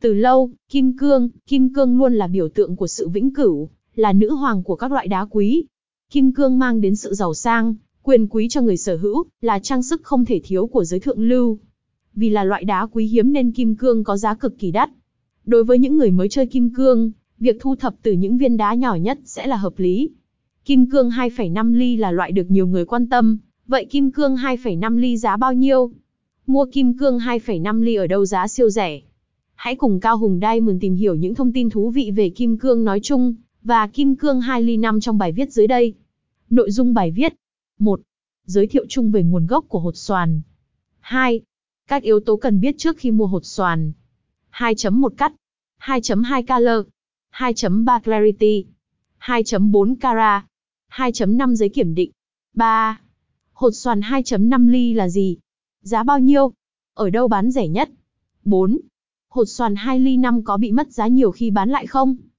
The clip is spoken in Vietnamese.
Từ lâu, kim cương, kim cương luôn là biểu tượng của sự vĩnh cửu, là nữ hoàng của các loại đá quý. Kim cương mang đến sự giàu sang, quyền quý cho người sở hữu, là trang sức không thể thiếu của giới thượng lưu. Vì là loại đá quý hiếm nên kim cương có giá cực kỳ đắt. Đối với những người mới chơi kim cương, việc thu thập từ những viên đá nhỏ nhất sẽ là hợp lý. Kim cương 2,5 ly là loại được nhiều người quan tâm, vậy kim cương 2,5 ly giá bao nhiêu? Mua kim cương 2,5 ly ở đâu giá siêu rẻ? Hãy cùng Cao Hùng Diamond tìm hiểu những thông tin thú vị về kim cương nói chung, và kim cương 2 ly 5 trong bài viết dưới đây. Nội dung bài viết 1. Giới thiệu chung về nguồn gốc của hột xoàn 2. Các yếu tố cần biết trước khi mua hột xoàn 2.1 cắt 2.2 color 2.3 clarity 2.4 carat 2.5 giấy kiểm định 3. Hột xoàn 2.5 ly là gì? Giá bao nhiêu? Ở đâu bán rẻ nhất? 4. Hột xoàn 2 ly 5 có bị mất giá nhiều khi bán lại không?